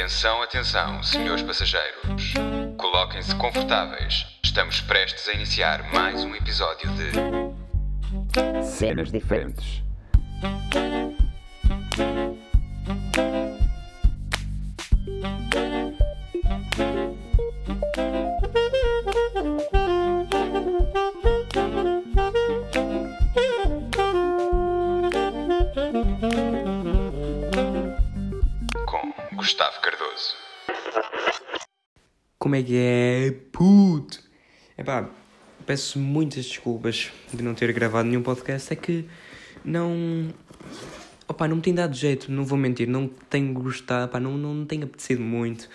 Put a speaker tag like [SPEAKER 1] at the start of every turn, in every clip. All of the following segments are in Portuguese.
[SPEAKER 1] Atenção, atenção, senhores passageiros. Coloquem-se confortáveis. Estamos prestes a iniciar mais um episódio de
[SPEAKER 2] Cenas diferentes.
[SPEAKER 3] Como é que é, puto? Epá, peço muitas desculpas de não ter gravado nenhum podcast. É que não. Opá, não me tem dado jeito, não vou mentir. Não tenho gostado, pá, não, não tenho apetecido muito.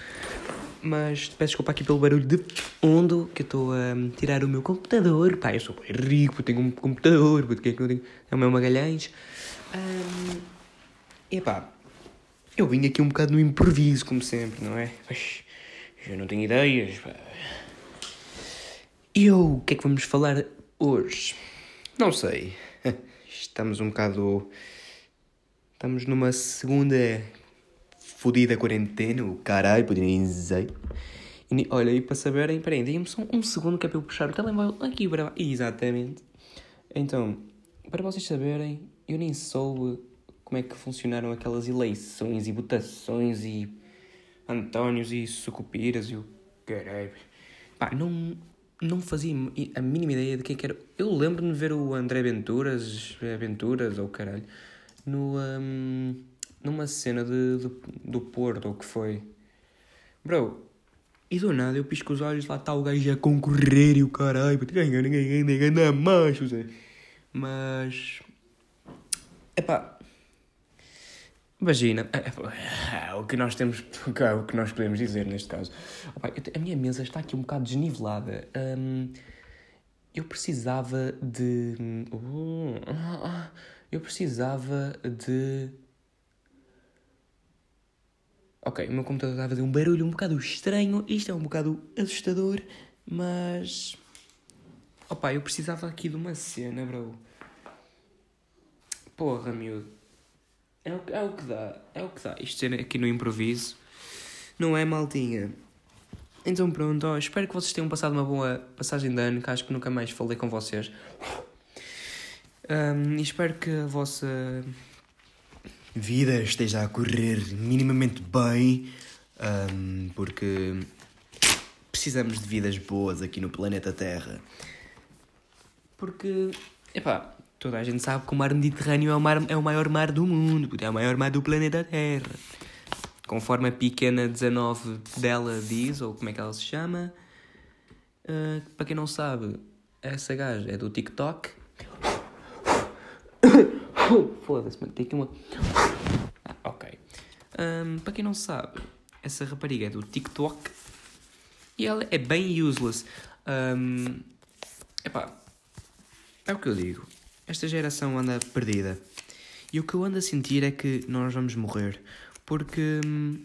[SPEAKER 3] Mas peço desculpa aqui pelo barulho de fundo que eu estou a tirar o meu computador. Pá, eu sou bem rico, tenho um computador, porque é que não tenho? É o meu Magalhães. Ahm, epá, eu vim aqui um bocado no improviso, como sempre, não é? Pois, eu não tenho ideias. eu, o que é que vamos falar hoje? Não sei. Estamos um bocado. Estamos numa segunda fodida quarentena, o caralho, podia dizer. E, olha, e para saberem, peraí, deem-me só um segundo que é para eu puxar o telemóvel aqui para Exatamente. Então, para vocês saberem, eu nem soube como é que funcionaram aquelas eleições e votações e Antónios e Sucupiras e o caralho. Pá, não, não fazia a mínima ideia de quem que era. Eu lembro-me de ver o André Venturas, Venturas ou caralho, no, hum, numa cena de, do, do Porto, ou o que foi. Bro, e do nada eu pisco os olhos, lá está o gajo a concorrer e o caralho, ganha, ganha, ganha macho, Zé. Mas. Epá. Imagina, é, é, o que nós temos, o que- nós podemos dizer neste caso. A minha mesa está aqui um bocado desnivelada. Hum, eu precisava de. Uh, eu precisava de. Ok, o meu computador estava a fazer um barulho um bocado estranho. Isto é um bocado assustador, mas. Opa, eu precisava aqui de uma cena, bro. Porra, miúdo. É o, é o que dá, é o que dá. Isto aqui no improviso, não é maltinha. Então pronto, ó, espero que vocês tenham passado uma boa passagem de ano, que acho que nunca mais falei com vocês. Ahm, e espero que a vossa vida esteja a correr minimamente bem, ahm, porque precisamos de vidas boas aqui no planeta Terra. Porque, epá, toda a gente sabe que o mar Mediterrâneo é o, mar, é o maior mar do mundo, é o maior mar do planeta Terra. Conforme a pequena 19 dela diz, ou como é que ela se chama. Ah, para quem não sabe, essa gaja é do TikTok. Foda-se, mano, tem aqui uma. Ah, ok. Ahm, para quem não sabe, essa rapariga é do TikTok e ela é bem useless. Ahm, epá, é o que eu digo. Esta geração anda perdida. E o que eu ando a sentir é que nós vamos morrer. Porque, hum,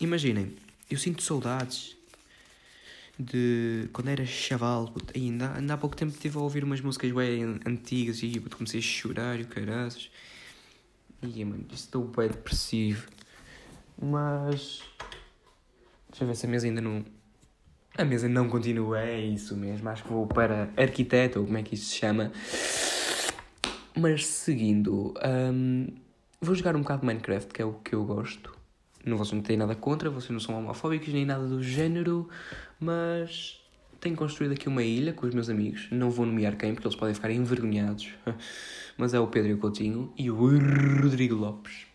[SPEAKER 3] imaginem, eu sinto saudades de quando era chaval. Ainda, ainda há pouco tempo estive a ouvir umas músicas bem antigas e puto, comecei a chorar e o caraças. E, mano, estou bem depressivo. Mas. Deixa eu ver se a mesa ainda não. A mesa não continua, é isso mesmo. Acho que vou para arquiteto, ou como é que isso se chama. Mas seguindo, hum, vou jogar um bocado Minecraft, que é o que eu gosto. Não vocês não têm nada contra, vocês não são homofóbicos nem nada do género, mas tenho construído aqui uma ilha com os meus amigos. Não vou nomear quem, porque eles podem ficar envergonhados. Mas é o Pedro e o Coutinho e o Rodrigo Lopes.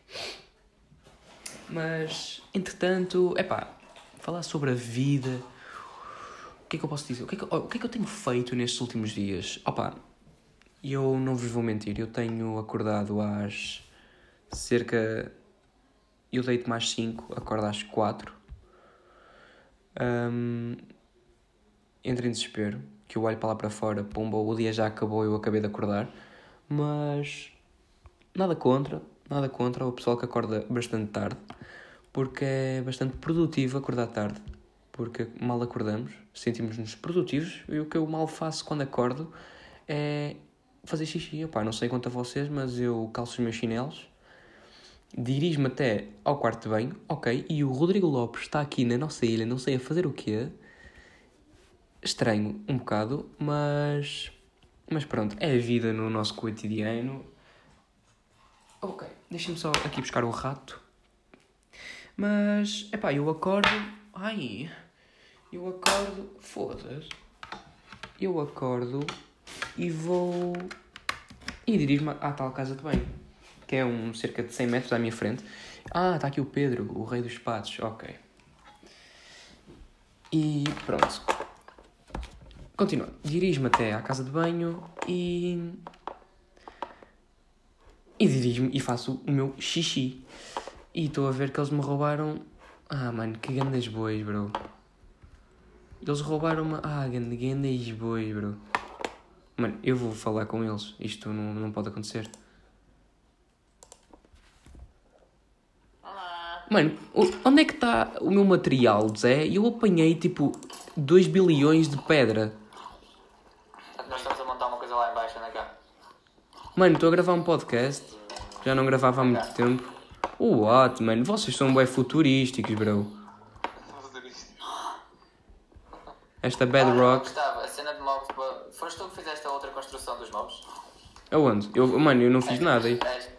[SPEAKER 3] Mas, entretanto, é pá, falar sobre a vida. O que é que eu posso dizer? O que é que, o que, é que eu tenho feito nestes últimos dias? Opa, eu não vos vou mentir, eu tenho acordado às cerca. Eu deito mais 5, acordo às 4. Um, entro em desespero, que eu olho para lá para fora, pomba, o dia já acabou eu acabei de acordar. Mas nada contra, nada contra o pessoal que acorda bastante tarde, porque é bastante produtivo acordar tarde, porque mal acordamos, sentimos-nos produtivos e o que eu mal faço quando acordo é fazer xixi. Opá, não sei quanto a vocês, mas eu calço os meus chinelos dirijo-me até ao quarto de banho, ok, e o Rodrigo Lopes está aqui na nossa ilha, não sei a fazer o quê. Estranho um bocado, mas. Mas pronto, é a vida no nosso cotidiano. Ok, deixa-me só aqui buscar o rato. Mas, epá, eu acordo. Ai, eu acordo. Foda-se. Eu acordo e vou. E dirijo-me à tal casa de banho, que é um cerca de 100 metros à minha frente. Ah, está aqui o Pedro, o rei dos patos. Ok. E pronto. Continuando. Dirijo-me até à casa de banho e. E dirijo-me e faço o meu xixi. E estou a ver que eles me roubaram. Ah, mano, que grandes bois, bro. Eles roubaram-me. Ah, grandes bois, bro. Mano, eu vou falar com eles. Isto não, não pode acontecer.
[SPEAKER 2] Olá.
[SPEAKER 3] Mano, onde é que está o meu material, Zé? Eu apanhei tipo 2 bilhões de pedra.
[SPEAKER 2] Nós estamos a montar uma coisa lá em baixo, anda cá.
[SPEAKER 3] Mano, estou a gravar um podcast. Já não gravava há muito tempo. What, mano? Vocês são bem futurísticos, bro. Esta
[SPEAKER 2] Ah,
[SPEAKER 3] bedrock.
[SPEAKER 2] Gustavo, a cena de mobs. Foste tu que fizeste a outra construção dos mobs?
[SPEAKER 3] Aonde? Eu, mano, eu não fiz
[SPEAKER 2] Esta-
[SPEAKER 3] nada aí.
[SPEAKER 2] esta-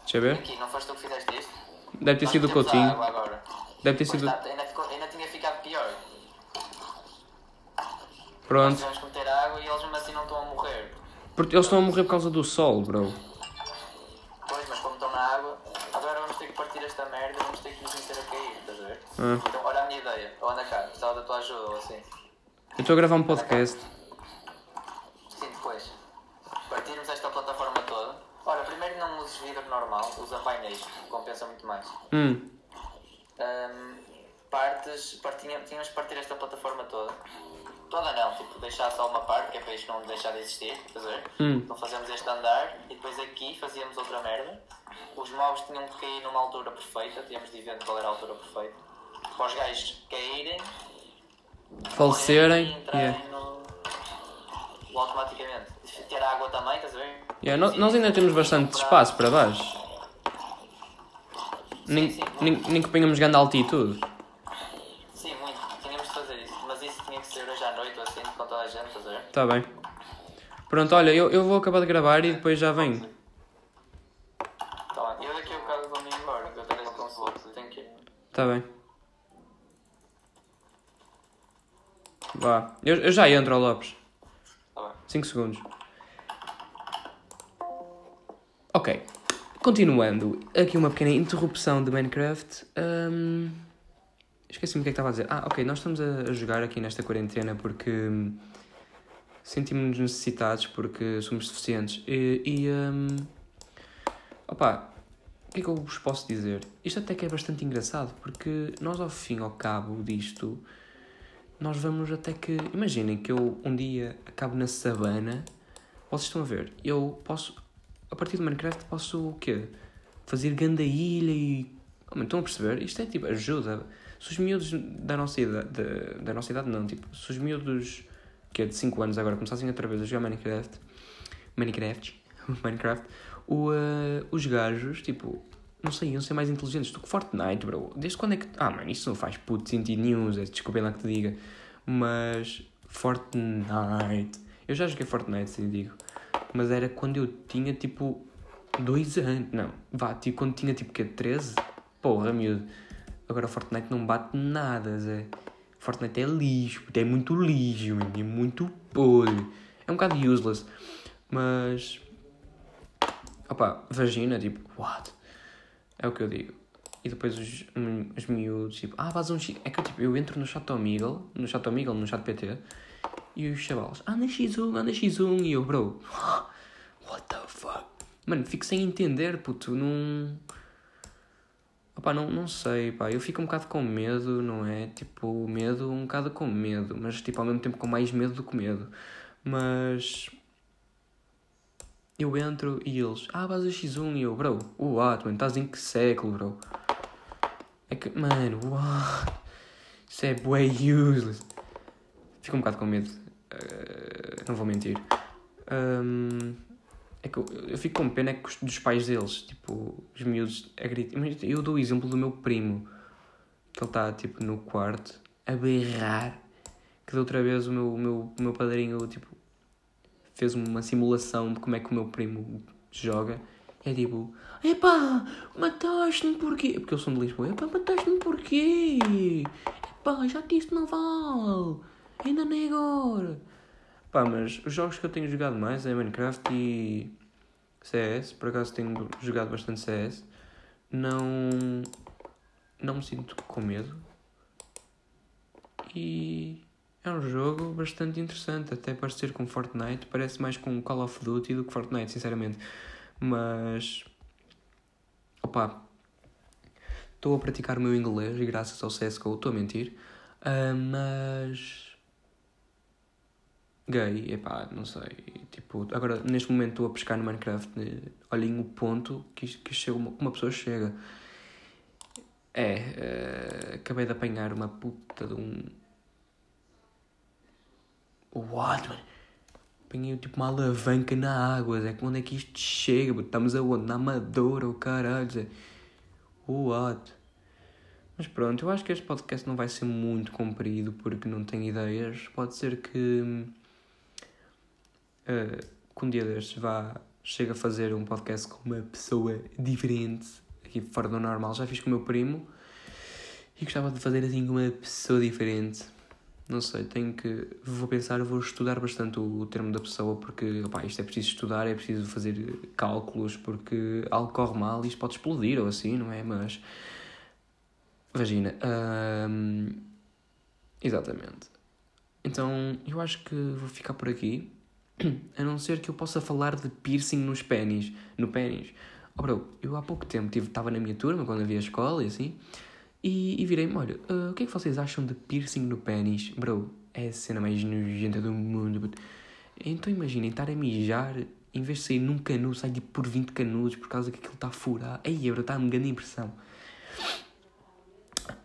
[SPEAKER 3] Deixa eu ver.
[SPEAKER 2] Aqui, não foste tu que fizeste isto?
[SPEAKER 3] Deve ter
[SPEAKER 2] Nós
[SPEAKER 3] sido o Coutinho. Deve ter
[SPEAKER 2] Pois
[SPEAKER 3] sido.
[SPEAKER 2] tá, ainda, ficou- ainda tinha ficado pior. Nós
[SPEAKER 3] Pronto.
[SPEAKER 2] que meter água e eles mesmo assim não estão a morrer.
[SPEAKER 3] Porque eles estão a morrer por causa do sol, bro.
[SPEAKER 2] Pois, mas como estão na água, agora vamos ter que partir esta merda vamos ter que nos meter a cair, estás a ver?
[SPEAKER 3] Ah.
[SPEAKER 2] Então, olha a minha ideia. Ou anda cá, precisava da tua ajuda ou assim.
[SPEAKER 3] Eu estou a gravar um podcast.
[SPEAKER 2] Sim, depois. Partirmos esta plataforma toda. Ora, primeiro não uses vidro normal, usa painéis, compensa muito mais.
[SPEAKER 3] Hum.
[SPEAKER 2] Ahm, partes, partinha, tínhamos que partir esta plataforma toda. Toda não, tipo, deixar só uma parte, que é para isto não deixar de existir, ver?
[SPEAKER 3] Hum.
[SPEAKER 2] Então fazemos este andar e depois aqui fazíamos outra merda. Os mobs tinham que cair numa altura perfeita, tínhamos de ver qual era a altura perfeita. Para os gajos caírem,
[SPEAKER 3] Falecerem.
[SPEAKER 2] e entrarem
[SPEAKER 3] Yeah.
[SPEAKER 2] no... automaticamente. Ter água também, estás a ver?
[SPEAKER 3] Yeah, no- nós ainda temos bastante espaço para baixo. Nem,
[SPEAKER 2] sim,
[SPEAKER 3] nem, nem que ponhamos grande altitude.
[SPEAKER 2] Sim, muito. Tínhamos de fazer isso. Mas isso tinha que ser hoje à noite ou assim, com toda a gente, estás a ver?
[SPEAKER 3] Tá bem. Pronto, olha, eu, eu vou acabar de gravar e depois já venho.
[SPEAKER 2] Tá bem. Eu daqui a bocado vou-me embora, que eu. Tenho que ir.
[SPEAKER 3] Tá bem. Vá. Eu, eu já entro, ó Lopes.
[SPEAKER 2] Tá bem.
[SPEAKER 3] 5 segundos. Ok. Continuando. Aqui uma pequena interrupção de Minecraft. Hum, Esqueci-me o que é que estava a dizer. Ah, ok. Nós estamos a, jogar aqui nesta quarentena porque hum, sentimos-nos necessitados porque somos deficientes. E. e hum, opa, o que é que eu vos posso dizer? Isto até que é bastante engraçado porque nós, ao fim e ao cabo disto, nós vamos até que. Imaginem que eu um dia acabo na savana. Vocês estão a ver, eu posso. A partir do Minecraft posso o quê? Fazer ganda ilha e. Oh, estão a perceber? Isto é tipo ajuda. Se os miúdos da nossa idade. Da, da nossa idade não, tipo, se os miúdos que é de 5 anos agora começassem outra vez a jogar Minecraft. Minecraft. Minecraft. O, eh, os gajos, tipo, não sei, iam ser mais inteligentes do que Fortnite, bro. Desde quando é que. Ah, mano, isso não faz puto sentido nenhum. Desculpem lá que te diga. Mas. Fortnite. Eu já joguei Fortnite, se digo. Mas era quando eu tinha tipo. Dois anos. Não, vá, tipo, quando tinha tipo que 13? Porra, miúdo. Agora Fortnite não bate nada, Zé. Fortnite é lixo, é muito lixo, é muito podre. É um bocado useless. Mas. Opa, vagina, tipo, what? É o que eu digo. E depois os, os miúdos, tipo, ah, vais um X. É que tipo, eu entro no chat Omegle, no chat Omegle, no chat PT, e os chavalos, anda X1, anda X1, e eu, bro, what the fuck? Mano, fico sem entender, puto, não. Opá, não, não sei, pá, eu fico um bocado com medo, não é? Tipo, medo, um bocado com medo, mas tipo, ao mesmo tempo com mais medo do que medo. Mas. Eu entro e eles, ah, vais a X1 e eu, bro, what, mano, estás em que século, bro? É que, mano, what? Isso é bué useless. Fico um bocado com medo, eh, não vou mentir. Ahm, É que eu, eu fico com pena é que os- dos pais deles, tipo, os miúdos a gritar. Eu dou o exemplo do meu primo, que ele está, tipo, no quarto, a berrar. Que da outra vez o meu, meu, meu padrinho, tipo, fez uma simulação de como é que o meu primo joga. É tipo, epá, mataste-me porquê? Porque eu sou de Lisboa, epá, mataste-me porquê? Epá, já disse não vale, ainda nem agora. Pá, mas os jogos que eu tenho jogado mais é Minecraft e CS. Por acaso tenho jogado bastante CS. Não, não me sinto com medo. E é um jogo bastante interessante. Até parecer com Fortnite. Parece mais com Call of Duty do que Fortnite, sinceramente. Mas. Opa. Estou a praticar o meu inglês graças ao CSGO. Estou a mentir. Ah, mas gay, epá, não sei. Tipo, agora neste momento estou a pescar no Minecraft. né? Olhem o ponto que, que chega uma, uma pessoa chega. É, eh, acabei de apanhar uma puta de um. What, mano? Apanhei tipo uma alavanca na água, Zé. Onde é que isto chega? puto? Estamos aonde? Na Amadora, o caralho, Zé. What? Mas pronto, eu acho que este podcast não vai ser muito comprido porque não tenho ideias. Pode ser que, eh, que um dia destes vá, chegue a fazer um podcast com uma pessoa diferente, aqui fora do normal. Já fiz com o meu primo e gostava de fazer assim com uma pessoa diferente. Não sei, tenho que. Vou pensar, vou estudar bastante o, o termo da pessoa porque opá, isto é preciso estudar, é preciso fazer cálculos porque algo corre mal e isto pode explodir ou assim, não é? Mas. Vagina. hum, exatamente. Então, eu acho que vou ficar por aqui. A não ser que eu possa falar de piercing nos pênis. No pênis. Oh, bro, eu há pouco tempo estava na minha turma, quando havia escola e assim. E, e virei-me, olha, ah, o que é que vocês acham de piercing no pênis? Bro, é a cena mais nojenta do mundo. but- Então imaginem, estar a mijar, em vez de sair num canudo, sai tipo por 20 canudos por causa que aquilo está a furar. Ei, bro, está-me grande impressão.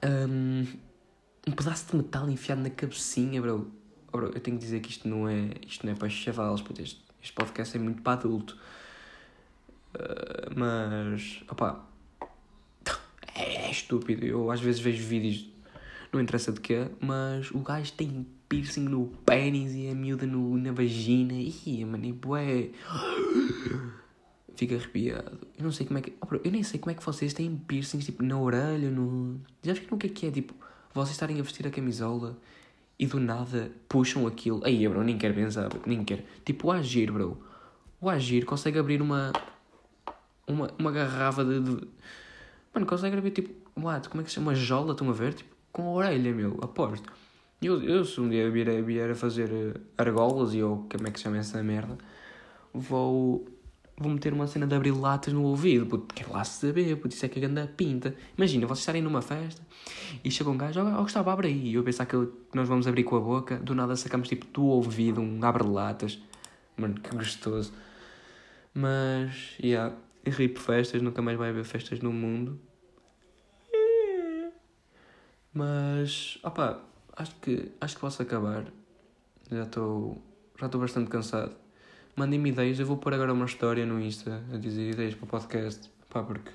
[SPEAKER 3] Um, um pedaço de metal enfiado na cabecinha, bro. Oh, bro, eu tenho que dizer que isto não é, isto não é para chavalos, puto, este, este podcast é muito para adulto. Uh, mas, opá, estúpido. Eu às vezes vejo vídeos, não interessa de quê, mas o gajo tem piercing no pênis e a miúda no, na vagina. Ih, mano, e bué. Fico arrepiado. Eu não sei como é que. Eu nem sei como é que vocês têm piercings tipo na orelha, no. Já viram o que é que é? Tipo, vocês estarem a vestir a camisola e do nada puxam aquilo. Aí, bro, nem quero pensar, nem quero. Tipo, o Agir, bro. O Agir consegue abrir uma. Uma, uma garrafa de, de- Mano, consegue abrir tipo. What? Como é que se chama? Uma jola, estão a ver? Tipo, com a orelha, meu, aposto. Eu, eu se um dia vier, vier a fazer eh, argolas e eu. Como é que se chama essa merda? Vou vou meter uma cena de abrir latas no ouvido, puto, quero lá saber, puto, isso é que a grande pinta. Imagina, vocês estarem numa festa e chega um gajo, ó oh, Gustavo, abre aí. E eu pensar que nós vamos abrir com a boca, do nada sacamos tipo do ouvido um abre-latas. Mano, que gostoso. Mas, yeah, ri por festas, nunca mais vai haver festas no mundo. Mas, opá, acho que, acho que posso acabar. Já estou já estou bastante cansado. Mandem-me ideias, eu vou pôr agora uma história no Insta a dizer ideias para o podcast. Pá, porque.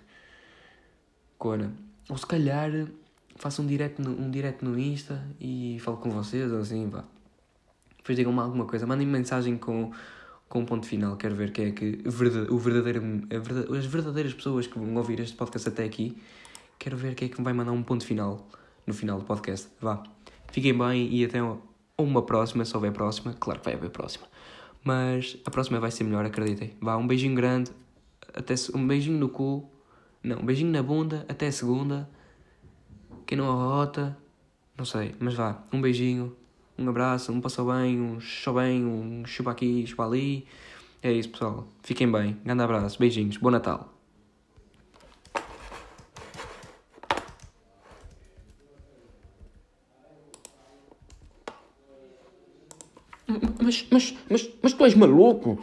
[SPEAKER 3] Cona. Ou se calhar faço um direct no, um direct no Insta e falo com vocês ou assim, pá. Depois digam-me alguma coisa. Mandem-me mensagem com, com um ponto final. Quero ver quem é que. O verdadeiro, a verda- as verdadeiras pessoas que vão ouvir este podcast até aqui. Quero ver quem é que me vai mandar um ponto final no final do podcast. Vá. Fiquem bem e até uma próxima, se houver próxima. Claro que vai haver próxima. Mas a próxima vai ser melhor, acreditem. Vá, um beijinho grande. Até um beijinho no cu. Não, um beijinho na bunda. Até segunda. Quem não arrota. Não sei, mas vá. Um beijinho. Um abraço. Um passou bem. Um show bem. Um chupa aqui, chupa ali. É isso, pessoal. Fiquem bem. Grande abraço. Beijinhos. Bom Natal. Mas, mas, mas, mas tu és maluco?